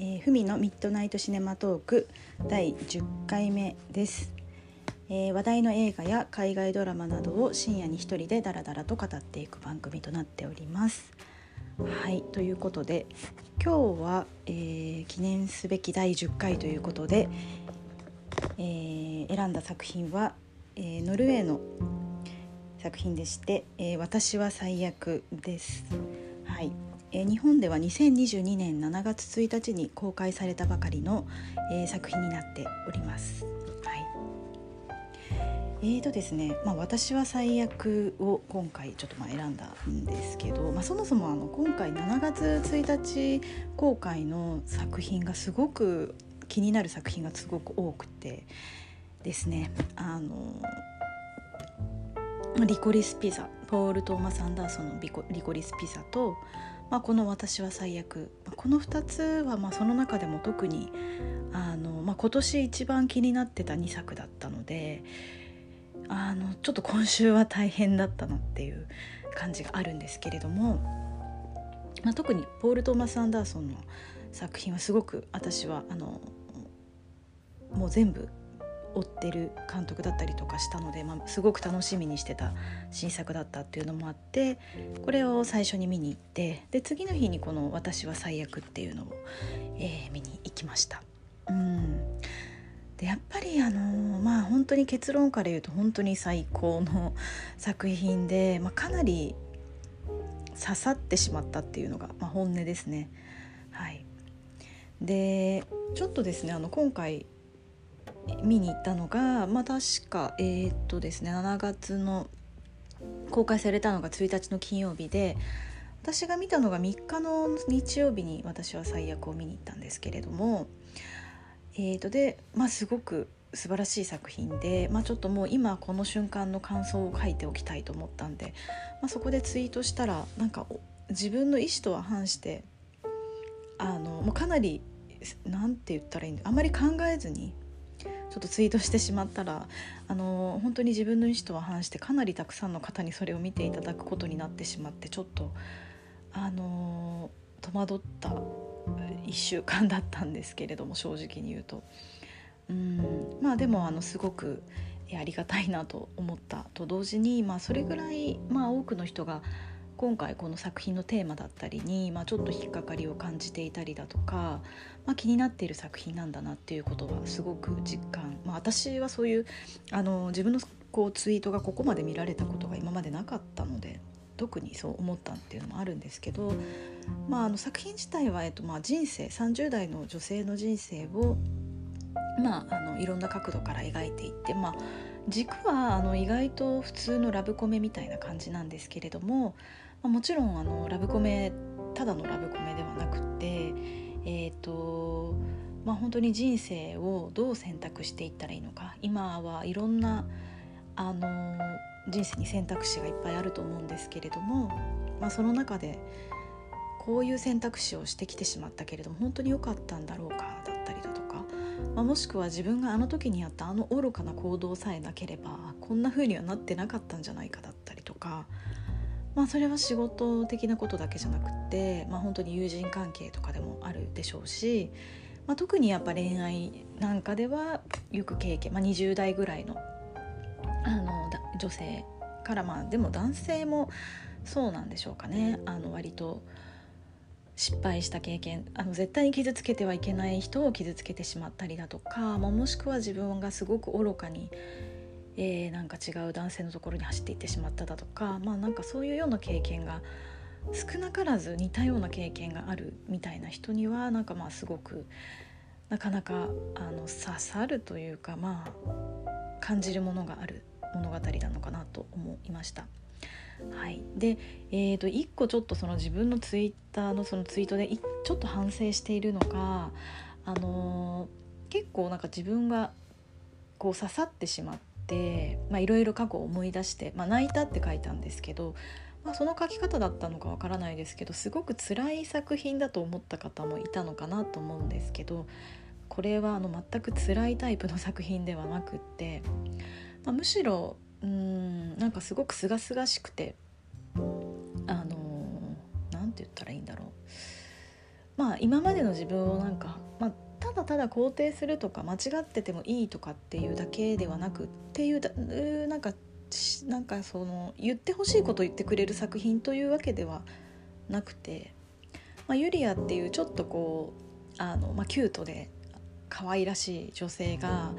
えー、ふみのミッドナイトシネマトーク第10回目です、えー、話題の映画や海外ドラマなどを深夜に一人でダラダラと語っていく番組となっております。はいということで今日は、えー、記念すべき第10回ということで、え選んだ作品は、えノルウェーの作品でして「え私は最悪」です。はい。えー、日本では2022年7月1日に公開されたばかりの、えー、作品になっております。はいえーとですねまあ、私は最悪を今回ちょっとまあ選んだんですけど、まあ、そもそもあの今回7月1日公開の作品がすごく気になる作品がすごく多くてですねあのリコリスピザポール・トーマス・アンダーソンのリコリコリスピザと、まあ、この「私は最悪」この2つはまあその中でも特にあの、まあ、今年一番気になってた2作だったのであのちょっと今週は大変だったなっていう感じがあるんですけれども、まあ、特にポール・トーマス・アンダーソンの作品はすごく私はあのもう全部追ってる監督だったりとかしたので、まあ、すごく楽しみにしてた新作だったっていうのもあってこれを最初に見に行ってで次の日にこの「私は最悪」っていうのを、えー、見に行きました。うんでやっぱりあのー、まあ本当に結論から言うと本当に最高の作品で、まあ、かなり刺さってしまったっていうのが、まあ、本音ですね。はい、でちょっとですねあの今回見に行ったのが、まあ、確かえー、っとですね7月の公開されたのが1日の金曜日で私が見たのが3日の日曜日に私は最悪を見に行ったんですけれどもえー、とで、まあ、すごく素晴らしい作品で、まあ、ちょっともう今この瞬間の感想を書いておきたいと思ったんで、まあ、そこでツイートしたらなんか自分の意思とは反してあのもうかなり何て言ったらいいんだあまり考えずにちょっとツイートしてしまったらあの本当に自分の意思とは反してかなりたくさんの方にそれを見ていただくことになってしまってちょっとあの戸惑った1週間だったんですけれども正直に言うと。うんまあでもあのすごくありがたいなと思ったと同時に、まあ、それぐらい、まあ、多くの人が今回この作品のテーマだったりに、まあ、ちょっと引っかかりを感じていたりだとか、まあ、気になっている作品なんだなっていうことはすごく実感、まあ、私はそういうあの自分のこうツイートがここまで見られたことが今までなかったので特にそう思ったっていうのもあるんですけど、まあ、あの作品自体は、えっとまあ、人生30代の女性の人生を、まあ、あのいろんな角度から描いていって、まあ、軸はあの意外と普通のラブコメみたいな感じなんですけれども、まあ、もちろんあのラブコメただのラブコメではなくてえっ、ー、とまあ本当に人生をどう選択していったらいいのか。今はいろんなあの人生に選択肢がいっぱいあると思うんですけれども、まあ、その中でこういう選択肢をしてきてしまったけれども本当に良かったんだろうかだったりだとか、まあ、もしくは自分があの時にやったあの愚かな行動さえなければこんな風にはなってなかったんじゃないかだったりとかまあ、それは仕事的なことだけじゃなくって、まあ、本当に友人関係とかでもあるでしょうし、まあ、特にやっぱ恋愛なんかではよく経験、まあ、20代ぐらいのあの女性からまあでも男性もそうなんでしょうかね。あの割と失敗した経験あの絶対に傷つけてはいけない人を傷つけてしまったりだとか、まあ、もしくは自分がすごく愚かにえー、なんか違う男性のところに走っていってしまっただとかまあなんかそういうような経験が少なからず似たような経験があるみたいな人にはなんかまあすごくなかなかあの刺さるというかまあ感じるものがある物語なのかなと思いました。はい、で、えー、と1個ちょっとその自分のツイッターのそのツイートでちょっと反省しているのが、あのー、結構なんか自分がこう刺さってしまっっていろいろ過去を思い出して「まあ、泣いた」って書いたんですけど、まあ、その書き方だったのかわからないですけどすごく辛い作品だと思った方もいたのかなと思うんですけどこれはあの全く辛いタイプの作品ではなくって、まあ、むしろうんなんかすごく清々しくてあの何て言ったらいいんだろう。まあ今までの自分をなんか、まあ、ただただ肯定するとか間違っててもいいとかっていうだけではなくっていうだなんかなんかその言ってほしいことを言ってくれる作品というわけではなくて、まあ、ユリアっていうちょっとこうあの、まあ、キュートで可愛らしい女性が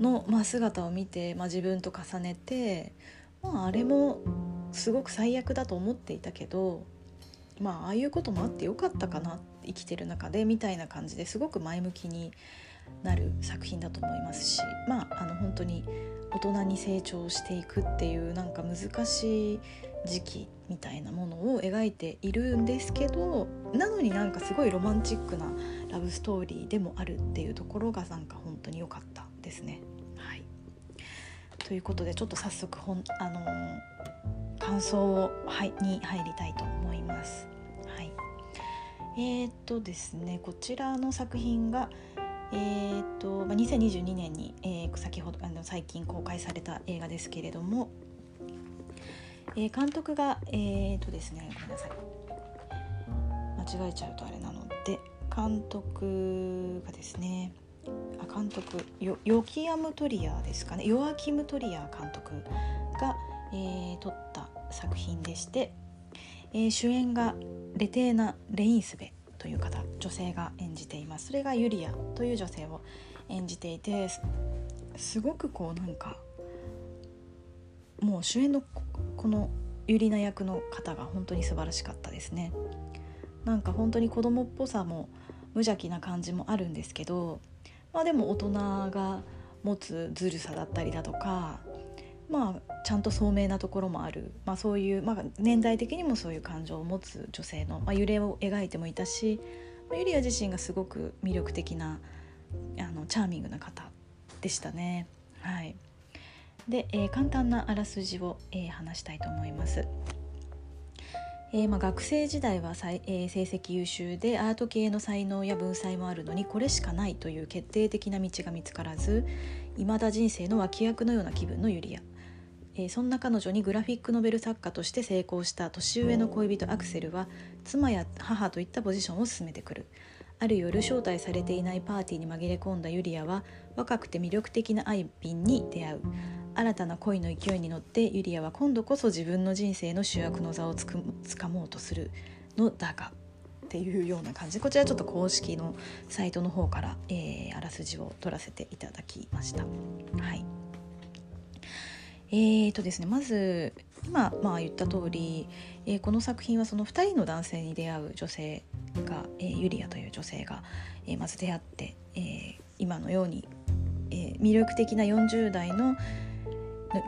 の、まあ、姿を見て、まあ、自分と重ねて、まあ、あれもすごく最悪だと思っていたけどまあああいうこともあってよかったかな生きてる中でみたいな感じですごく前向きになる作品だと思いますしまああの本当に大人に成長していくっていうなんか難しい時期みたいなものを描いているんですけどなのになんかすごいロマンチックなラブストーリーでもあるっていうところがなんか本当に良かったですね。はい、ということでちょっと早速ほん、あのー、感想を、はい、に入りたいと思います。はい、えー、っとですねこちらの作品がえーとまあ、2022年に、えー、先ほどあの最近公開された映画ですけれども、えー、監督がえーとですねごめんなさい。間違えちゃうとあれなので監督がですねあ監督ヨヨキアム・トリアですかね。ヨアキム・トリア監督が、えー、撮った作品でして、えー、主演がレテーナ・レインスベという方女性が演じています。それがユリアという女性を演じていてすごくこうなんかもう主演のこのユリナ役の方が本当に素晴らしかったですね。なんか本当に子供っぽさも無邪気な感じもあるんですけどまあでも大人が持つずるさだったりだとかまあちゃんと聡明なところもある、まあ、そういう、まあ、年代的にもそういう感情を持つ女性の、まあ、揺れを描いてもいたし、まあ、ユリア自身がすごく魅力的なあのチャーミングな方でしたね。はい、で、えー、簡単なあらすじを、えー、話したいと思います。えーまあ、学生時代はえー、成績優秀でアート系の才能や文才もあるのにこれしかないという決定的な道が見つからず未だ人生の脇役のような気分のユリア。えー、そんな彼女にグラフィックノベル作家として成功した年上の恋人アクセルは妻や母といったポジションを進めてくる。ある夜招待されていないパーティーに紛れ込んだユリアは若くて魅力的なアイビンに出会う。新たな恋の勢いに乗ってユリアは今度こそ自分の人生の主役の座をつかもうとする。のだがっていうような感じ。こちらちょっと公式のサイトの方から、えー、あらすじを取らせていただきました。はい。えーとですね、まず今、まあ、言った通り、えー、この作品はその2人の男性に出会う女性が、えー、ユリアという女性が、えー、まず出会って、えー、今のように、えー、魅力的な40代の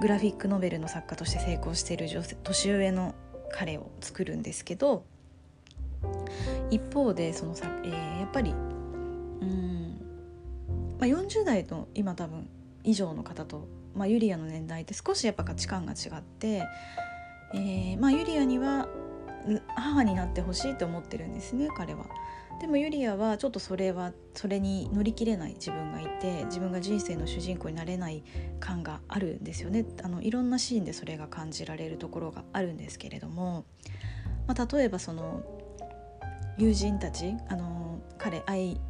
グラフィックノベルの作家として成功している女性年上の彼を作るんですけど一方でそのさ、えー、やっぱりうん、まあ、40代の今多分以上の方とまあ、ユリアの年代って少しやっぱ価値観が違って、えーまあ、ユリアには母になってほしいと思ってるんですね彼は。でもユリアはちょっとそれはそれに乗り切れない自分がいて自分が人生の主人公になれない感があるんですよねあのいろんなシーンでそれが感じられるところがあるんですけれども、まあ、例えばその友人たちあの彼愛、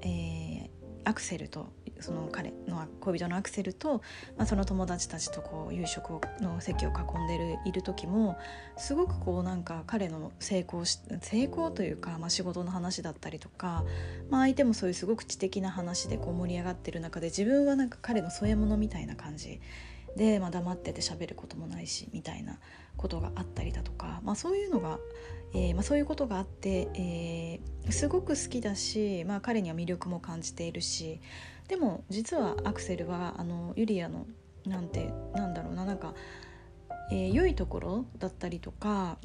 えー、アクセルとその彼の恋人のアクセルと、まあ、その友達たちとこう夕食の席を囲んでるいる時もすごくこうなんか彼の成功し成功というか、まあ、仕事の話だったりとか、まあ、相手もそういうすごく知的な話でこう盛り上がってる中で自分はなんか彼の添え物みたいな感じで、まあ、黙ってて喋ることもないしみたいなことがあったりだとか、まあ、そういうのが、えーまあ、そういうことがあって、えー、すごく好きだし、まあ、彼には魅力も感じているしでも実はアクセルはあのユリアのなんてなんだろうななんか、えー、良いところだったりとか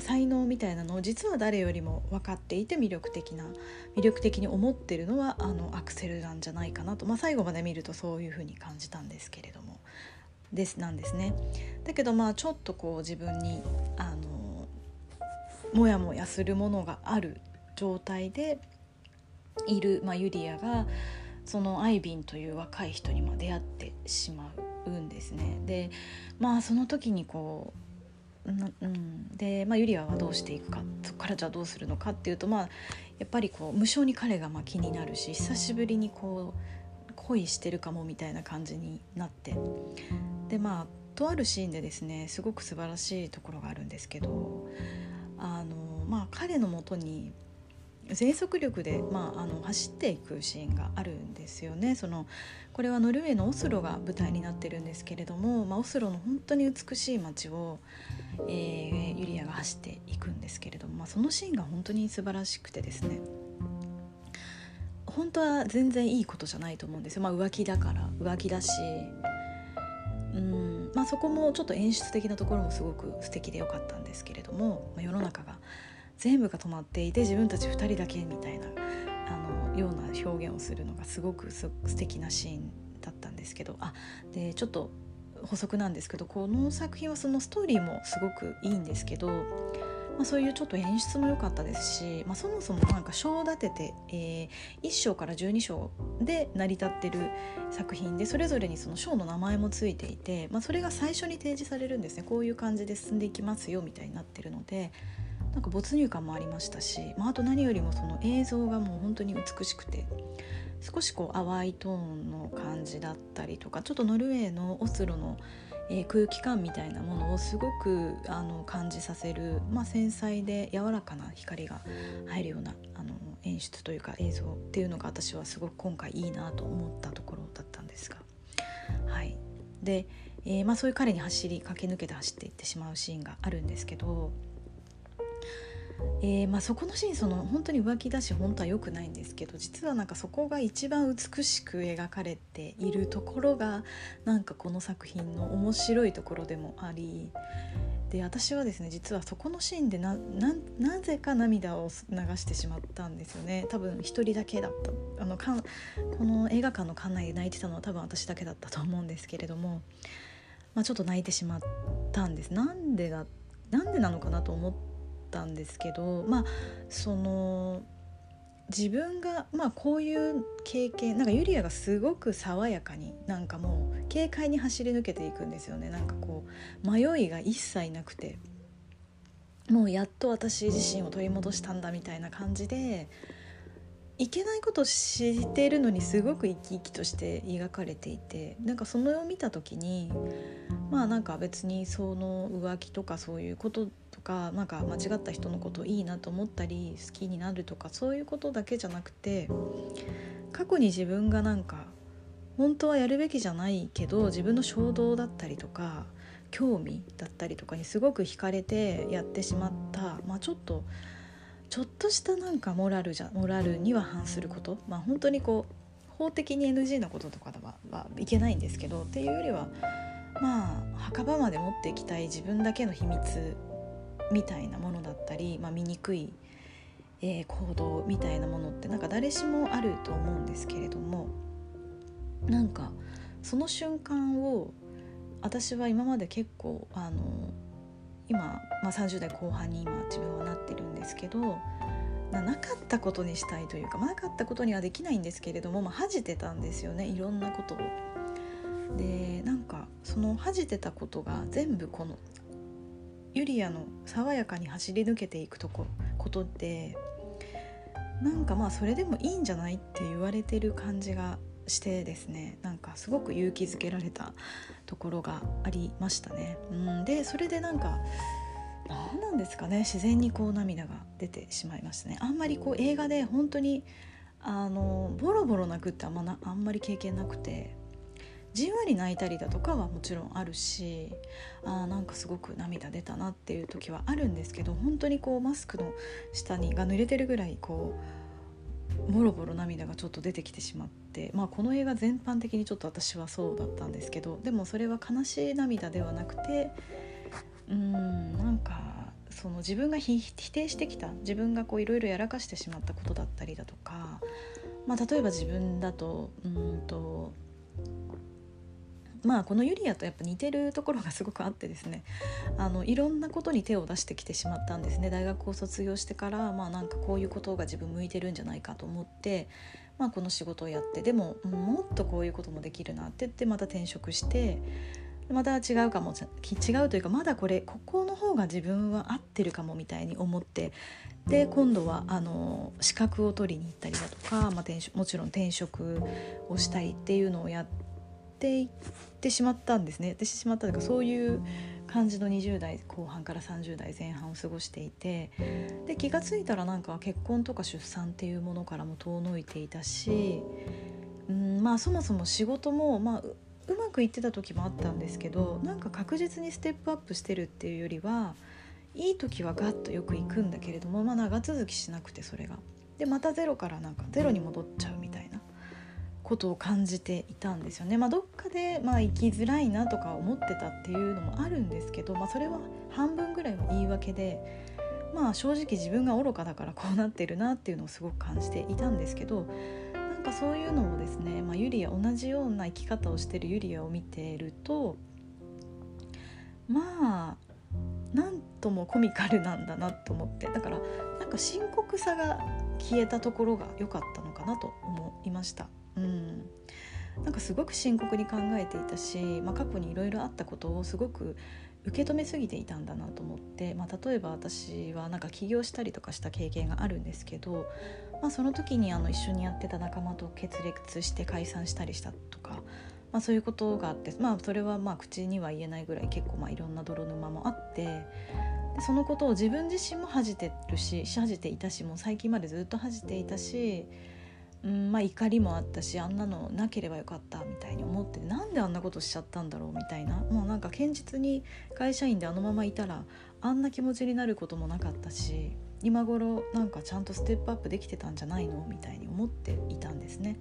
才能みたいなのを実は誰よりも分かっていて魅力的な魅力的に思ってるのはあのアクセルなんじゃないかなと、まあ、最後まで見るとそういうふうに感じたんですけれどもですなんですね。だけどまあちょっとこう自分にあのモヤモヤするものがある状態でいる、まあ、ユリアがそのアイビンという若い人にも出会ってしまうんですね。でまあその時にこううん、で、まあ、ユリアはどうしていくかそこからじゃあどうするのかっていうと、まあ、やっぱりこう無性に彼がまあ気になるし久しぶりにこう恋してるかもみたいな感じになってでまあとあるシーンでですねすごく素晴らしいところがあるんですけどあの、まあ、彼のもとに全速力で、まあ、あの走っていくシーンがあるんですよね。そのこれはノルウェーのオスロが舞台になってるんですけれども、まあ、オスロの本当に美しい街を、えー、ユリアが走っていくんですけれども、まあ、そのシーンが本当に素晴らしくてですね。本当は全然いいことじゃないと思うんですよ、まあ、浮気だから浮気だし。うんまあそこもちょっと演出的なところもすごく素敵でよかったんですけれども、まあ、世の中が全部が止まっていて自分たち2人だけみたいなあのような表現をするのがすごくす素敵なシーンだったんですけどあでちょっと補足なんですけどこの作品はそのストーリーもすごくいいんですけど、まあ、そういうちょっと演出も良かったですし、まあ、そもそもなんか章を立てて、えー、1章から12章で成り立ってる作品でそれぞれにその章の名前もついていて、まあ、それが最初に提示されるんですねこういう感じで進んでいきますよみたいになってるので。なんか没入感もありましたし、まあ、あと何よりもその映像がもう本当に美しくて少しこう淡いトーンの感じだったりとかちょっとノルウェーのオスロの、えー、空気感みたいなものをすごくあの感じさせる、まあ、繊細で柔らかな光が入るようなあの演出というか映像っていうのが私はすごく今回いいなと思ったところだったんですが。はいでえーまあ、そういう彼に走り駆け抜けて走っていってしまうシーンがあるんですけどえー、まあ、そこのシーンその本当に浮気だし本当は良くないんですけど実はなんかそこが一番美しく描かれているところがなんかこの作品の面白いところでもありで私はですね実はそこのシーンでななぜか涙を流してしまったんですよね。多分一人だけだった。あのかんこの映画館の館内で泣いてたのは多分私だけだったと思うんですけれども、まあ、ちょっと泣いてしまったんです。なんでだなんでなのかなと思ってったんですけどまあその自分が、まあ、こういう経験なんかユリアがすごく爽やかになんかもう軽快に走り抜けていくんですよね。なんかこう迷いが一切なくてもうやっと私自身を取り戻したんだみたいな感じでいけないこと知っているのにすごく生き生きとして描かれていてなんかその絵を見た時にまあなんか別にその浮気とかそういうこととかなんか間違った人のこといいなと思ったり好きになるとかそういうことだけじゃなくて過去に自分がなんか本当はやるべきじゃないけど自分の衝動だったりとか興味だったりとかにすごく惹かれてやってしまった、まあ、ちょっとちょっとしたなんかモラルじゃモラルには反することまあ本当にこう法的に NG なこととかは、はいけないんですけどっていうよりはまあ墓場まで持っていきたい自分だけの秘密みたいなものだったり、まあ、醜い、えー、行動みたいなものってなんか誰しもあると思うんですけれどもなんかその瞬間を私は今まで結構あの今、まあ、30代後半に今自分はなってるんですけどなかったことにしたいというか、まあ、なかったことにはできないんですけれども、まあ、恥じてたんですよねいろんなことを。でなんかその恥じてたことが全部このユリアの爽やかに走り抜けていくとこことでなんかまあそれでもいいんじゃないって言われてる感じがしてですねなんかすごく勇気づけられたところがありましたね。うん、でそれでなんか何なんですかね自然にこう涙が出てしまいましたね。あんまりこう映画で本当にあのボロボロ泣くってあんまなあんまり経験なくてじんわり泣いたりだとかはもちろんあるしあなんかすごく涙出たなっていう時はあるんですけど本当にこうマスクの下にが濡れてるぐらいこうボロボロ涙がちょっと出てきてしまって、まあ、この映画全般的にちょっと私はそうだったんですけどでもそれは悲しい涙ではなくてうんなんかその自分が否定してきた自分がいろいろやらかしてしまったことだったりだとか、まあ、例えば自分だとうんとまあこのユリアとやっぱ似てるところがすごくあってですねあのいろんなことに手を出してきてしまったんですね。大学を卒業してからまあなんかこういうことが自分向いてるんじゃないかと思って、まあ、この仕事をやってでももっとこういうこともできるなって言ってまた転職してまた違うかも違うというかまだこれここの方が自分は合ってるかもみたいに思ってで今度はあの資格を取りに行ったりだとか、まあ、転職もちろん転職をしたいっていうのをやっていってしまったんですね。やってしまったというかそういう感じの20代後半から30代前半を過ごしていてで気が付いたらなんか結婚とか出産っていうものからも遠のいていたし、うんまあ、そもそも仕事も、まあ、うまくいってた時もあったんですけどなんか確実にステップアップしてるっていうよりはいい時はガッとよく行くんだけれども、まあ、長続きしなくてそれが。でまたゼロからなんかゼロに戻っちゃうみたいなことを感じていたんですよね。まあ、どっかで、まあ、生きづらいなとか思ってたっていうのもあるんですけど、まあ、それは半分ぐらいは言い訳で、まあ、正直自分が愚かだからこうなってるなっていうのをすごく感じていたんですけどなんかそういうのをですね、まあ、ユリア同じような生き方をしてるユリアを見ているとまあなんともコミカルなんだなと思ってだからなんか深刻さが消えたところが良かったのかなと思いました。うん。なんかすごく深刻に考えていたし、まあ、過去にいろいろあったことをすごく受け止めすぎていたんだなと思って、まあ、例えば私はなんか起業したりとかした経験があるんですけど、まあ、その時にあの一緒にやってた仲間と決裂して解散したりしたとか、まあ、そういうことがあって、まあ、それはまあ口には言えないぐらい結構まあいろんな泥沼もあってでそのことを自分自身も恥じてるし恥じていたしもう最近までずっと恥じていたし、うんまあ、怒りもあったしあんなのなければよかったみたいに思ってなんであんなことしちゃったんだろうみたいなもうなんか堅実に会社員であのままいたらあんな気持ちになることもなかったし今頃なんかちゃんとステップアップできてたんじゃないのみたいに思っていたんですね。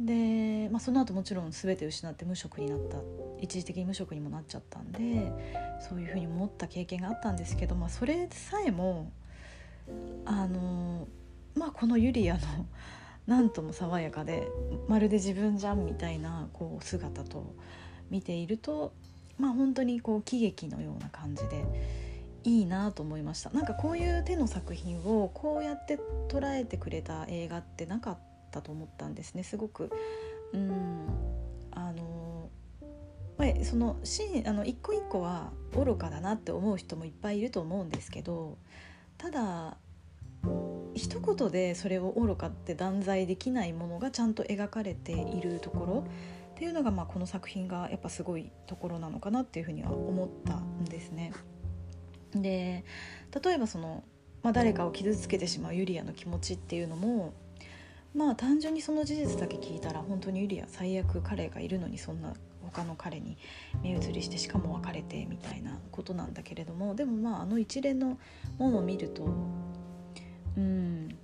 で、まあ、その後もちろん全て失って無職になった一時的に無職にもなっちゃったんでそういうふうに思った経験があったんですけど、まあ、それさえもあのまあこのユリアのなんとも爽やかでまるで自分じゃんみたいなこう姿と見ているとまあ本当にこう喜劇のような感じでいいなと思いました。なんかこういう手の作品をこうやって捉えてくれた映画ってなかったと思ったんですね。すごく。うん。あのまあ、そのシーンあの一個一個は愚かだなって思う人もいっぱいいると思うんですけどただ一言でそれを愚かって断罪できないものがちゃんと描かれているところっていうのが、まあ、この作品がやっぱすごいところなのかなっていうふうには思ったんですね。で例えばその、まあ、誰かを傷つけてしまうユリアの気持ちっていうのもまあ単純にその事実だけ聞いたら本当にユリア最悪彼がいるのにそんな他の彼に目移りしてしかも別れてみたいなことなんだけれどもでもまああの一連のものを見るとうん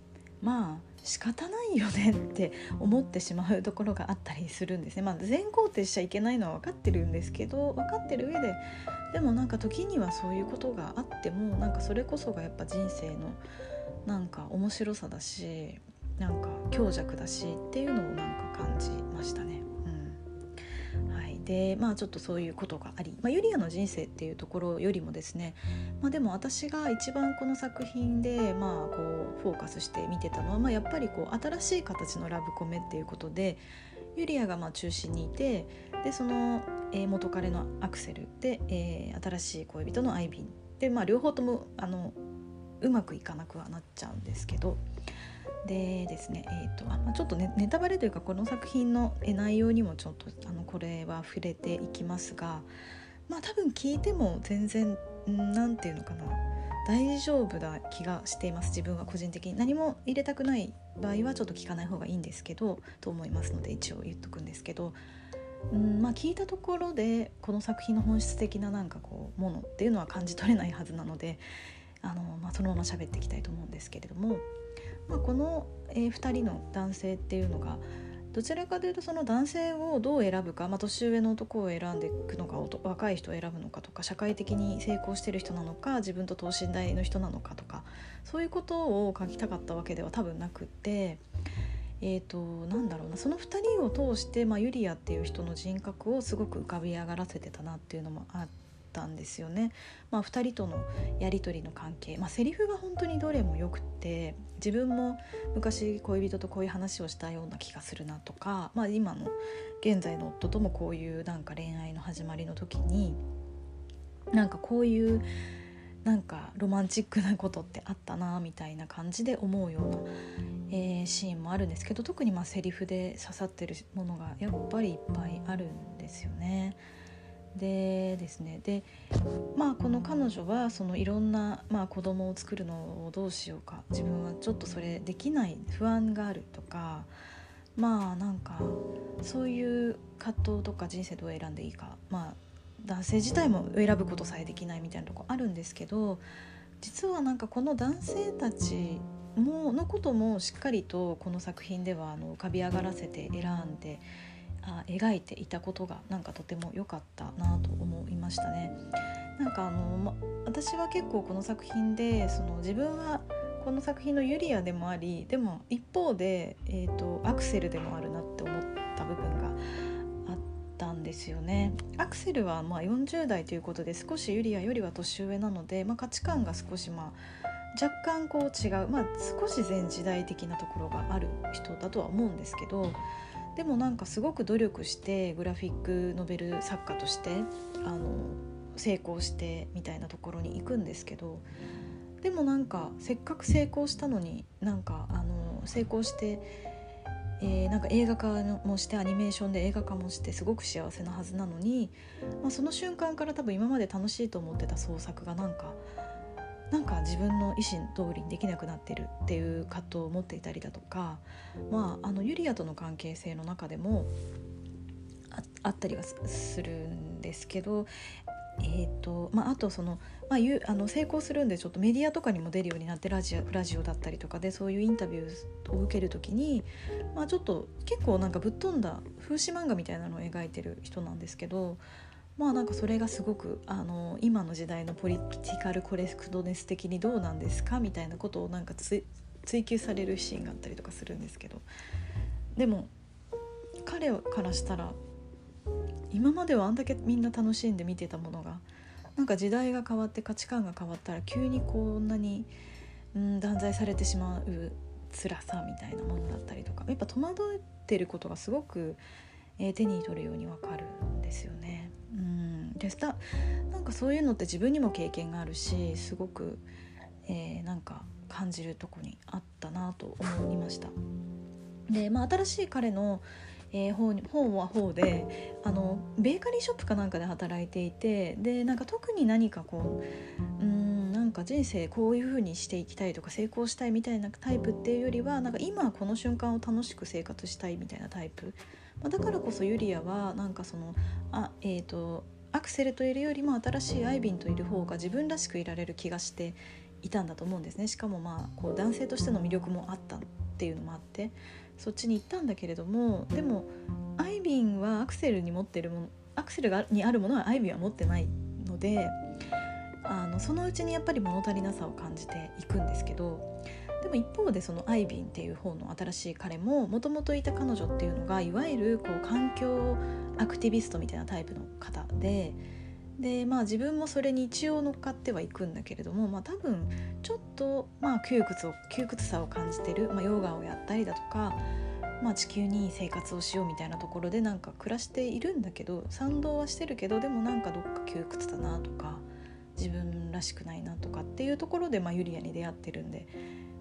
まあ仕方ないよねって思ってしまうところがあったりするんですね。まあ、全肯定しちゃいけないのは分かってるんですけど分かってる上ででもなんか時にはそういうことがあってもなんかそれこそがやっぱ人生のなんか面白さだしなんか強弱だしっていうのをなんか感じましたね。でまあちょっとそういうことがあり、まあ、ユリアの人生っていうところよりもですね、まあ、でも私が一番この作品でまあこうフォーカスして見てたのは、まあ、やっぱりこう新しい形のラブコメっていうことでユリアがまあ中心にいてでその、えー、元彼のアクセルで、えー、新しい恋人のアイビンで、まあ、両方ともあのうまくいかなくはなっちゃうんですけどでですね、えーとまあ、ちょっとねネタバレというかこの作品の内容にもちょっとあのこれは触れていきますがまあ多分聞いても全然何て言うのかな大丈夫な気がしています。自分は個人的に。何も入れたくない場合はちょっと聞かない方がいいんですけどと思いますので一応言っとくんですけどうんまあ聞いたところでこの作品の本質的ななんかこうものっていうのは感じ取れないはずなのであの、まあ、そのまま喋っていきたいと思うんですけれどもまあ、この、えー、2人の男性っていうのがどちらかというとその男性をどう選ぶか、まあ、年上の男を選んでいくのか若い人を選ぶのかとか社会的に成功してる人なのか自分と等身大の人なのかとかそういうことを書きたかったわけでは多分なくて。えーと、なんだろうなその2人を通して、まあ、ユリアっていう人の人格をすごく浮かび上がらせてたなっていうのもあったんですよね。まあ、2人とのやり取りの関係、まあ、セリフが本当にどれもよくって自分も昔恋人とこういう話をしたような気がするなとか、まあ、今の現在の夫ともこういうなんか恋愛の始まりの時になんかこういうなんかロマンチックなことってあったなみたいな感じで思うような、えー、シーンもあるんですけど特にまあセリフで刺さってるものがやっぱりいっぱいあるんですよね。でですね。でまあこの彼女はそのいろんな、まあ、子供を作るのをどうしようか。自分はちょっとそれできない不安があるとか。まあなんかそういう葛藤とか人生どう選んでいいか。まあ男性自体も選ぶことさえできないみたいなとこあるんですけど。実はなんかこの男性たちものこともしっかりとこの作品ではあの浮かび上がらせて選んであ描いていたことがなんかとても良かったなと思いましたね。なんかあの、ま、私は結構この作品でその自分はこの作品のユリアでもありでも一方で、えーと、アクセルでもあるなって思った部分があったんですよね。アクセルはまあ40代ということで少しユリアよりは年上なので、まあ、価値観が少しまあ若干こう違う、まあ、少し前時代的なところがある人だとは思うんですけどでもなんかすごく努力してグラフィックノベル作家としてあの成功してみたいなところに行くんですけどでもなんかせっかく成功したのになんかあの成功して、えー、なんか映画化もしてアニメーションで映画化もしてすごく幸せなはずなのに、まあ、その瞬間から多分今まで楽しいと思ってた創作がなんかなんか自分の意思通りにできなくなってるっていう葛藤を持っていたりだとか、まあ、あのユリアとの関係性の中でもあったりはするんですけど、えーとまあ、あとその,、まあ、ゆあの成功するんでちょっとメディアとかにも出るようになってラジオラジオだったりとかでそういうインタビューを受ける時に、まあ、ちょっと結構なんかぶっ飛んだ風刺漫画みたいなのを描いてる人なんですけどまあなんかそれがすごくあの今の時代のポリティカルコレクトネス的にどうなんですかみたいなことをなんか追求されるシーンがあったりとかするんですけどでも彼からしたら今まではあんだけみんな楽しんで見てたものがなんか時代が変わって価値観が変わったら急にこんなに、うん、断罪されてしまう辛さみたいなものだったりとかやっぱ戸惑ってることがすごく、えー、手に取るようにわかるんですよね。うんでしたなんかそういうのって自分にも経験があるしすごく、えー、なんか感じるとこにあったなと思いました。で、まあ、新しい彼の、えー、本本は方であのベーカリーショップかなんかで働いていてでなんか特に何かこううんなんか人生こういう風にしていきたいとか成功したいみたいなタイプっていうよりはなんか今この瞬間を楽しく生活したいみたいなタイプまあ、だからこそユリアはなんかそのあ、えーと、アクセルといるよりも新しいアイビンといる方が自分らしくいられる気がしていたんだと思うんですね。しかもまあこう男性としての魅力もあったっていうのもあってそっちに行ったんだけれどもでもアイビンはアクセルに持ってるものアクセルにあるものはアイビンは持ってないのであのそのうちにやっぱり物足りなさを感じていくんですけどでも一方でそのアイビンっていう方の新しい彼ももともといた彼女っていうのがいわゆるこう環境アクティビストみたいなタイプの方ででまあ自分もそれに一応乗っかってはいくんだけれども、まあ、多分ちょっとまあ窮屈を窮屈さを感じてる、まあ、ヨガをやったりだとか、まあ、地球にいい生活をしようみたいなところでなんか暮らしているんだけど賛同はしてるけどでもなんかどっか窮屈だなとか自分らしくないなとかっていうところで、まあ、ユリアに出会ってるんで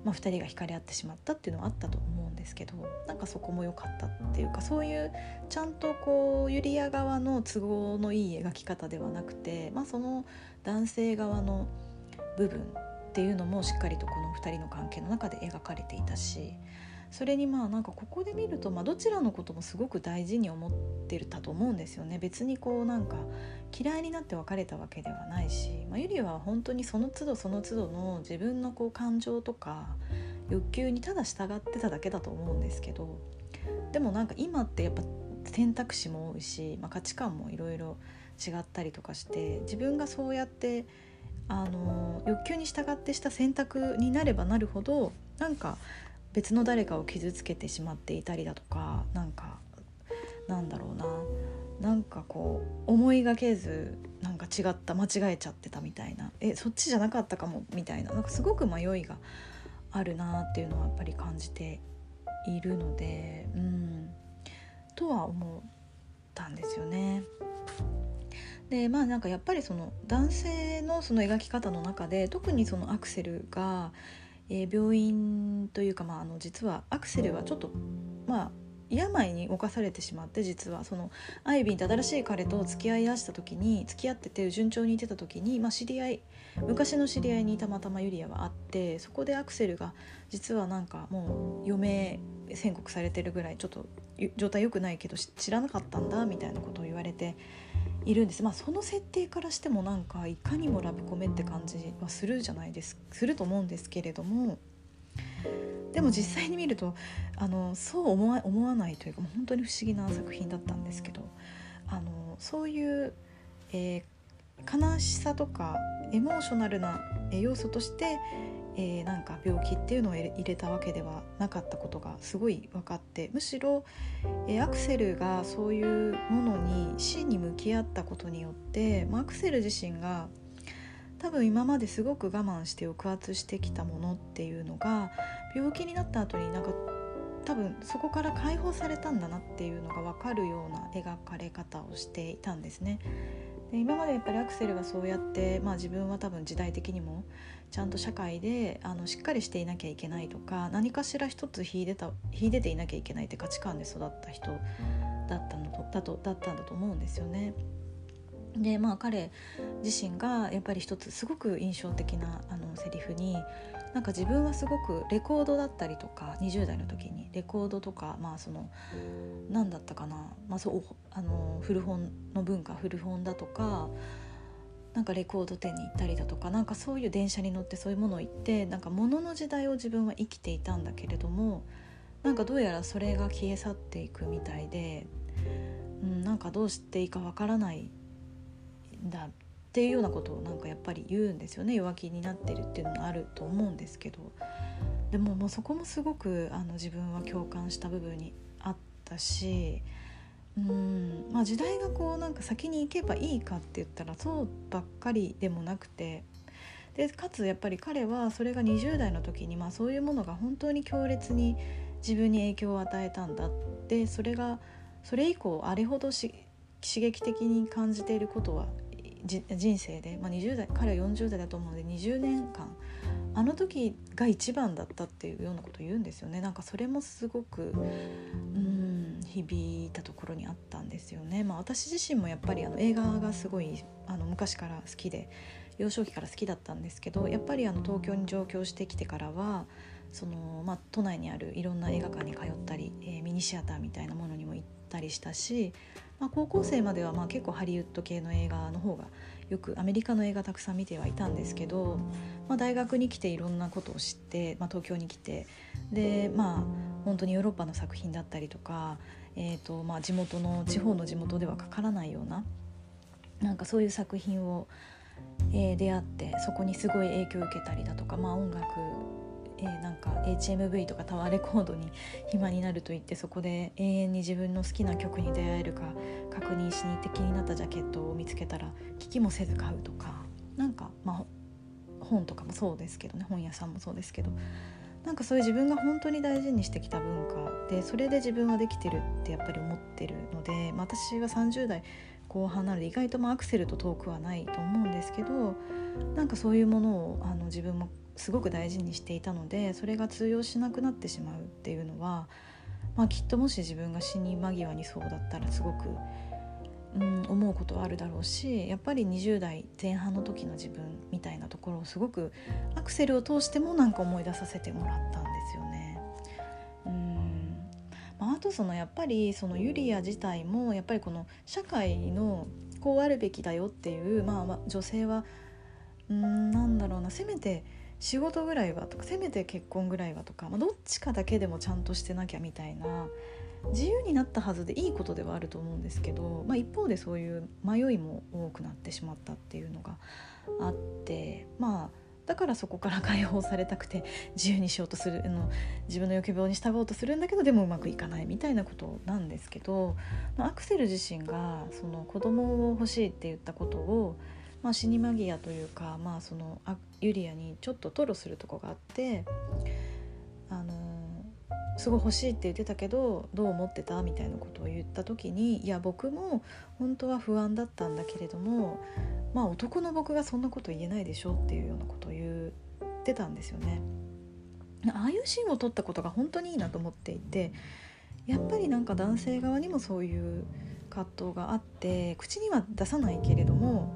まあ、2人が惹かれ合ってしまったっていうのはあったと思うんですけどなんかそこも良かったっていうかそういうちゃんとこうユリア側の都合のいい描き方ではなくて、まあ、その男性側の部分っていうのもしっかりとこの2人の関係の中で描かれていたしそれにまあなんかここで見ると、まあ、どちらのこともすごく大事に思ってたと思うんですよね。別にこうなんか嫌いになって別れたわけではないし、ま、ゆりは本当にその都度その都度の自分のこう感情とか欲求にただ従ってただけだと思うんですけどでもなんか今ってやっぱ選択肢も多いし、まあ、価値観もいろいろ違ったりとかして自分がそうやってあの欲求に従ってした選択になればなるほどなんか別の誰かを傷つけてしまっていたりだとかなんかなんだろうな。なんかこう思いがけずなんか違った間違えちゃってたみたいな。えそっちじゃなかったかもみたいな。なんかすごく迷いがあるなっていうのはやっぱり感じているのでうん。とは思ったんですよね。でまあなんかやっぱりその男性のその描き方の中で特にそのアクセルが、えー、病院というか、まあ、あの実はアクセルはちょっとまあ病に侵されてしまって実はそのアイビーって新しい彼と付き合いだした時に付き合ってて順調にいってた時に、まあ、知り合い昔の知り合いにたまたまユリアはあってそこでアクセルが実はなんかもう余命宣告されてるぐらいちょっと状態良くないけど知らなかったんだみたいなことを言われているんです、まあ、その設定からしてもなんかいかにもラブコメって感じはするじゃないですすると思うんですけれども。でも実際に見るとあのそう思わ思わないというか本当に不思議な作品だったんですけどあのそういう、えー、悲しさとかエモーショナルな要素として、えー、なんか病気っていうのを入れたわけではなかったことがすごい分かってむしろ、えー、アクセルがそういうものに死に向き合ったことによって、まあ、アクセル自身が多分今まですごく我慢して抑圧してきたものっていうのが病気になった後になんか多分そこから解放されたんだなっていうのが分かるような描かれ方をしていたんですね。で今までやっぱりアクセルがそうやって、まあ、自分は多分時代的にもちゃんと社会であのしっかりしていなきゃいけないとか何かしら一つ秀でた秀でていなきゃいけないって価値観で育った人だったのとだとだったんだと思うんですよね。でまあ彼自身がやっぱり一つすごく印象的なあのセリフになんか自分はすごくレコードだったりとか20代の時にレコードとかまあその何だったかな、まあ、そうあの古本の文化古本だとかなんかレコード店に行ったりだとかなんかそういう電車に乗ってそういうものを言ってなんか物の時代を自分は生きていたんだけれどもなんかどうやらそれが消え去っていくみたいで、うん、なんかどうしていいかわからないだっていうようなことをなんかやっぱり言うんですよね。弱気になってるっていうのもあると思うんですけど。でももうそこもすごくあの自分は共感した部分にあったしうんまあ時代がこうなんか先に行けばいいかって言ったらそうばっかりでもなくて。でかつやっぱり彼はそれが20代の時に、まあ、そういうものが本当に強烈に自分に影響を与えたんだってそれがそれ以降あれほど刺激的に感じていることは人生で、まあ、20代彼は40代だと思うので20年間あの時が一番だったっていうようなことを言うんですよねなんかそれもすごくうん響いたところにあったんですよね。まあ、私自身もやっぱりあの映画がすごいあの昔から好きで幼少期から好きだったんですけどやっぱりあの東京に上京してきてからはその、まあ、都内にあるいろんな映画館に通ったり、えー、ミニシアターみたいなものにも行ったりしたしまあ、高校生まではまあ結構ハリウッド系の映画の方がよくアメリカの映画たくさん見てはいたんですけど、まあ、大学に来ていろんなことを知って、まあ、東京に来てでまあ本当にヨーロッパの作品だったりとか、えーとまあ、地元の地方の地元ではかからないようななんかそういう作品を、えー、出会ってそこにすごい影響を受けたりだとか、まあ、音楽えー、なんか HMV とかタワーレコードに暇になると言ってそこで永遠に自分の好きな曲に出会えるか確認しに行って気になったジャケットを見つけたら聞きもせず買うとかなんかまあ本とかもそうですけどね本屋さんもそうですけどなんかそういう自分が本当に大事にしてきた文化でそれで自分はできてるってやっぱり思ってるので、まあ、私は30代後半なので意外とまアクセルと遠くはないと思うんですけどなんかそういうものをあの自分もすごく大事にしていたのでそれが通用しなくなってしまうっていうのは、まあ、きっともし自分が死に間際にそうだったらすごく、うん、思うことはあるだろうしやっぱり20代前半の時の自分みたいなところをすごくアクセルを通してもなんか思い出させてもらったんですよね。うんまあ、あとそのやっぱりそのユリア自体もやっぱりこの社会のこうあるべきだよっていう、まあ、女性はうんなんだろうなせめて仕事ぐらいはとかせめて結婚ぐらいはとか、まあ、どっちかだけでもちゃんとしてなきゃみたいな自由になったはずでいいことではあると思うんですけど、まあ、一方でそういう迷いも多くなってしまったっていうのがあってまあだからそこから解放されたくて自由にしようとするあの自分の欲望に従おうとするんだけどでもうまくいかないみたいなことなんですけど、まあ、アクセル自身がその子供を欲しいって言ったことを、まあ、死に間際というか、まあ、そのユリアにちょっと吐露するとこがあってあのすごい欲しいって言ってたけどどう思ってたみたいなことを言った時にいや僕も本当は不安だったんだけれどもまあ男の僕がそんなこと言えないでしょっていうようなことを言ってたんですよね。ああいうシーンを撮ったことが本当にいいなと思っていてやっぱりなんか男性側にもそういう葛藤があって口には出さないけれども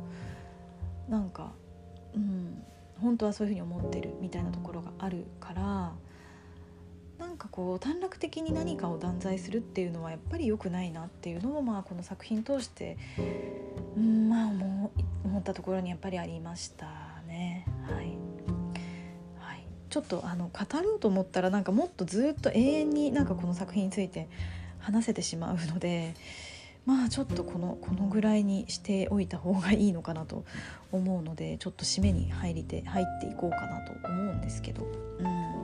なんか、うん、本当はそういうふうに思ってるみたいなところがあるからなんかこう短絡的に何かを断罪するっていうのはやっぱり良くないなっていうのもまあこの作品通して、うん、まあ思思ったところにやっぱりありましたね。はいはい、ちょっとあの語ろうと思ったらなんかもっとずっと永遠になんかこの作品について話せてしまうのでまあちょっとこのこのぐらいにしておいた方がいいのかなと思うのでちょっと締めに入りて入っていこうかなと思うんですけど。うん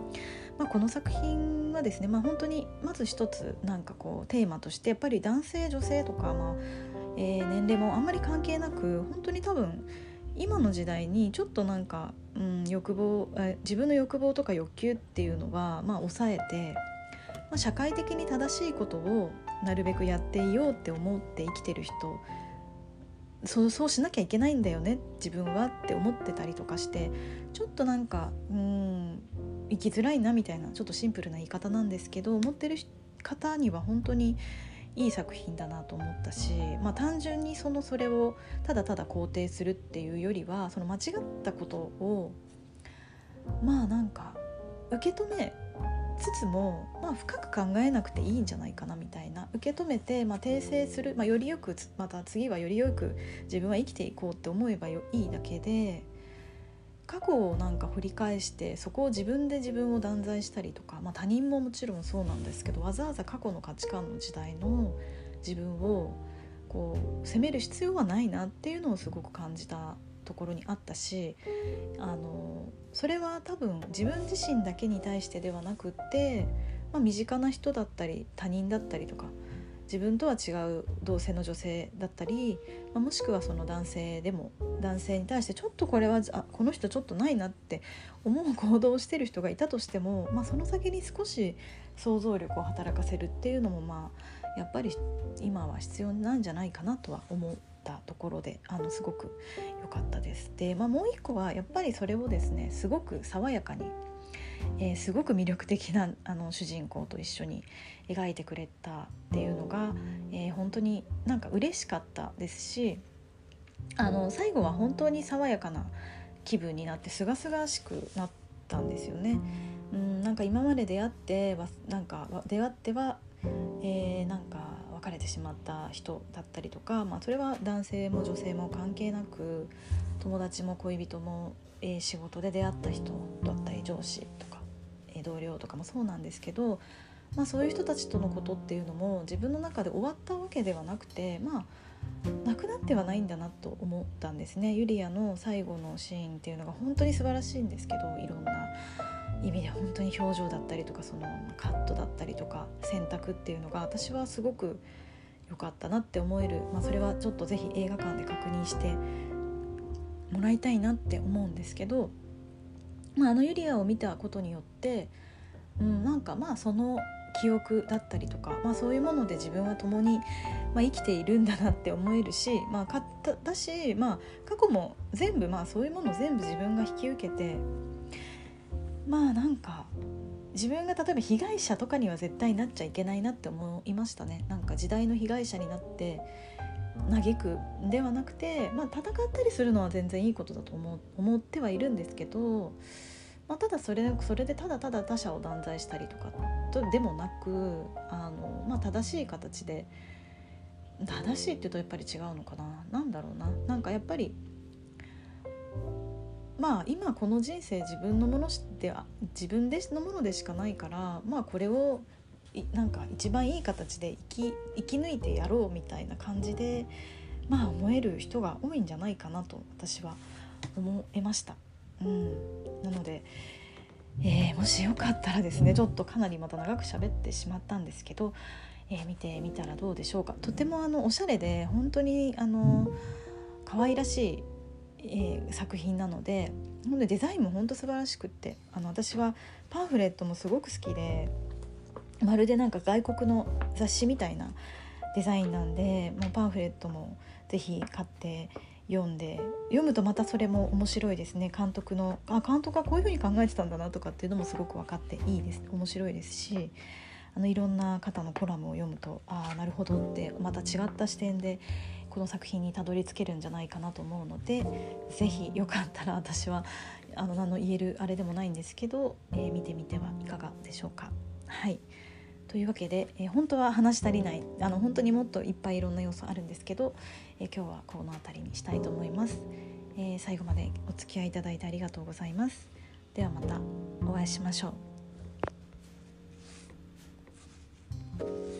まあ、この作品はですね、まあ、本当にまず一つなんかこうテーマとしてやっぱり男性女性とか、まあえー、年齢もあんまり関係なく本当に多分今の時代にちょっとなんか、うん、欲望自分の欲望とか欲求っていうのは、まあ、抑えて、まあ、社会的に正しいことをなるべくやっていようって思って生きてる人そうそうしなきゃいけないんだよね自分はって思ってたりとかしてちょっとなんかうん生きづらいなみたいなちょっとシンプルな言い方なんですけど思ってる方には本当にいい作品だなと思ったし、まあ、単純にそのそれをただただ肯定するっていうよりはその間違ったことをまあなんか受け止めつつも、まあ、深く考えなくていいんじゃないかなみたいな受け止めて、まあ、訂正する、まあ、よりよくまた次はよりよく自分は生きていこうって思えばいいだけで過去をなんか振り返してそこを自分で自分を断罪したりとか、まあ、他人ももちろんそうなんですけどわざわざ過去の価値観の時代の自分をこう責める必要はないなっていうのをすごく感じたところにあったしあのそれは多分自分自身だけに対してではなくって、まあ、身近な人だったり他人だったりとか自分とは違う同性の女性だったり、まあ、もしくはその男性でも男性に対してちょっとこれはあこの人ちょっとないなって思う行動をしてる人がいたとしても、まあ、その先に少し想像力を働かせるっていうのもまあやっぱり今は必要なんじゃないかなとは思う。ったところであのすごく良かったです。で、まあ、もう一個はやっぱりそれをですねすごく爽やかにえー、すごく魅力的なあの主人公と一緒に描いてくれたっていうのが、えー、本当になんか嬉しかったですしあの最後は本当に爽やかな気分になって清々しくなったんですよね。うんなんか今まで出会ってはなんか出会っては、えー、なんか別れてしまった人だったりとか、まあ、それは男性も女性も関係なく友達も恋人も、えー、仕事で出会った人だったり上司とか、えー、同僚とかもそうなんですけど、まあ、そういう人たちとのことっていうのも自分の中で終わったわけではなくてまあなくなってはないんだなと思ったんですね。ユリアの最後のシーンっていうのが本当に素晴らしいんですけどいろんな意味で本当に表情だったりとかそのカットだったりとか選択っていうのが私はすごく良かったなって思える、まあ、それはちょっと是非映画館で確認してもらいたいなって思うんですけど、まあ、あのユリアを見たことによって、うん、なんかまあその記憶だったりとか、まあ、そういうもので自分は共に、まあ、生きているんだなって思えるし、まあ、かだし、まあ、過去も全部、まあ、そういうものを全部自分が引き受けてまあなんか自分が例えば被害者とかには絶対なっちゃいけないなって思いましたね。なんか時代の被害者になって嘆くではなくて、まあ、戦ったりするのは全然いいことだと思思ってはいるんですけど、まあ、ただそれそれでただただ他者を断罪したりとかとでもなくあの、まあ、正しい形で正しいって言うとやっぱり違うのかな。何だろうな。なんかやっぱりまあ今この人生自分のものでは自分でのものでしかないからまあこれをなんか一番いい形で生き生き抜いてやろうみたいな感じでまあ思える人が多いんじゃないかなと私は思いました。うん、なので、えー、もしよかったらですねちょっとかなりまた長く喋ってしまったんですけど、えー、見てみたらどうでしょうかとてもあのおしゃれで本当にあの可愛らしい、えー、作品なのでなのデザインも本当素晴らしくってあの私はパンフレットもすごく好きでまるでなんか外国の雑誌みたいなデザインなんでもうパンフレットも是非買って読んで読むとまたそれも面白いですね。監督のあ監督はこういう風に考えてたんだなとかっていうのもすごく分かっていいです。面白いですしあのいろんな方のコラムを読むとああなるほどってまた違った視点でこの作品にたどり着けるんじゃないかなと思うので是非よかったら私はあの何の言えるあれでもないんですけど、えー、見てみてはいかがでしょうか。はい。というわけで、えー、本当は話し足りないあの本当にもっといっぱいいろんな要素あるんですけど、えー、今日はこの辺りにしたいと思います、えー、最後までお付き合いいただいてありがとうございます。ではまたお会いしましょう。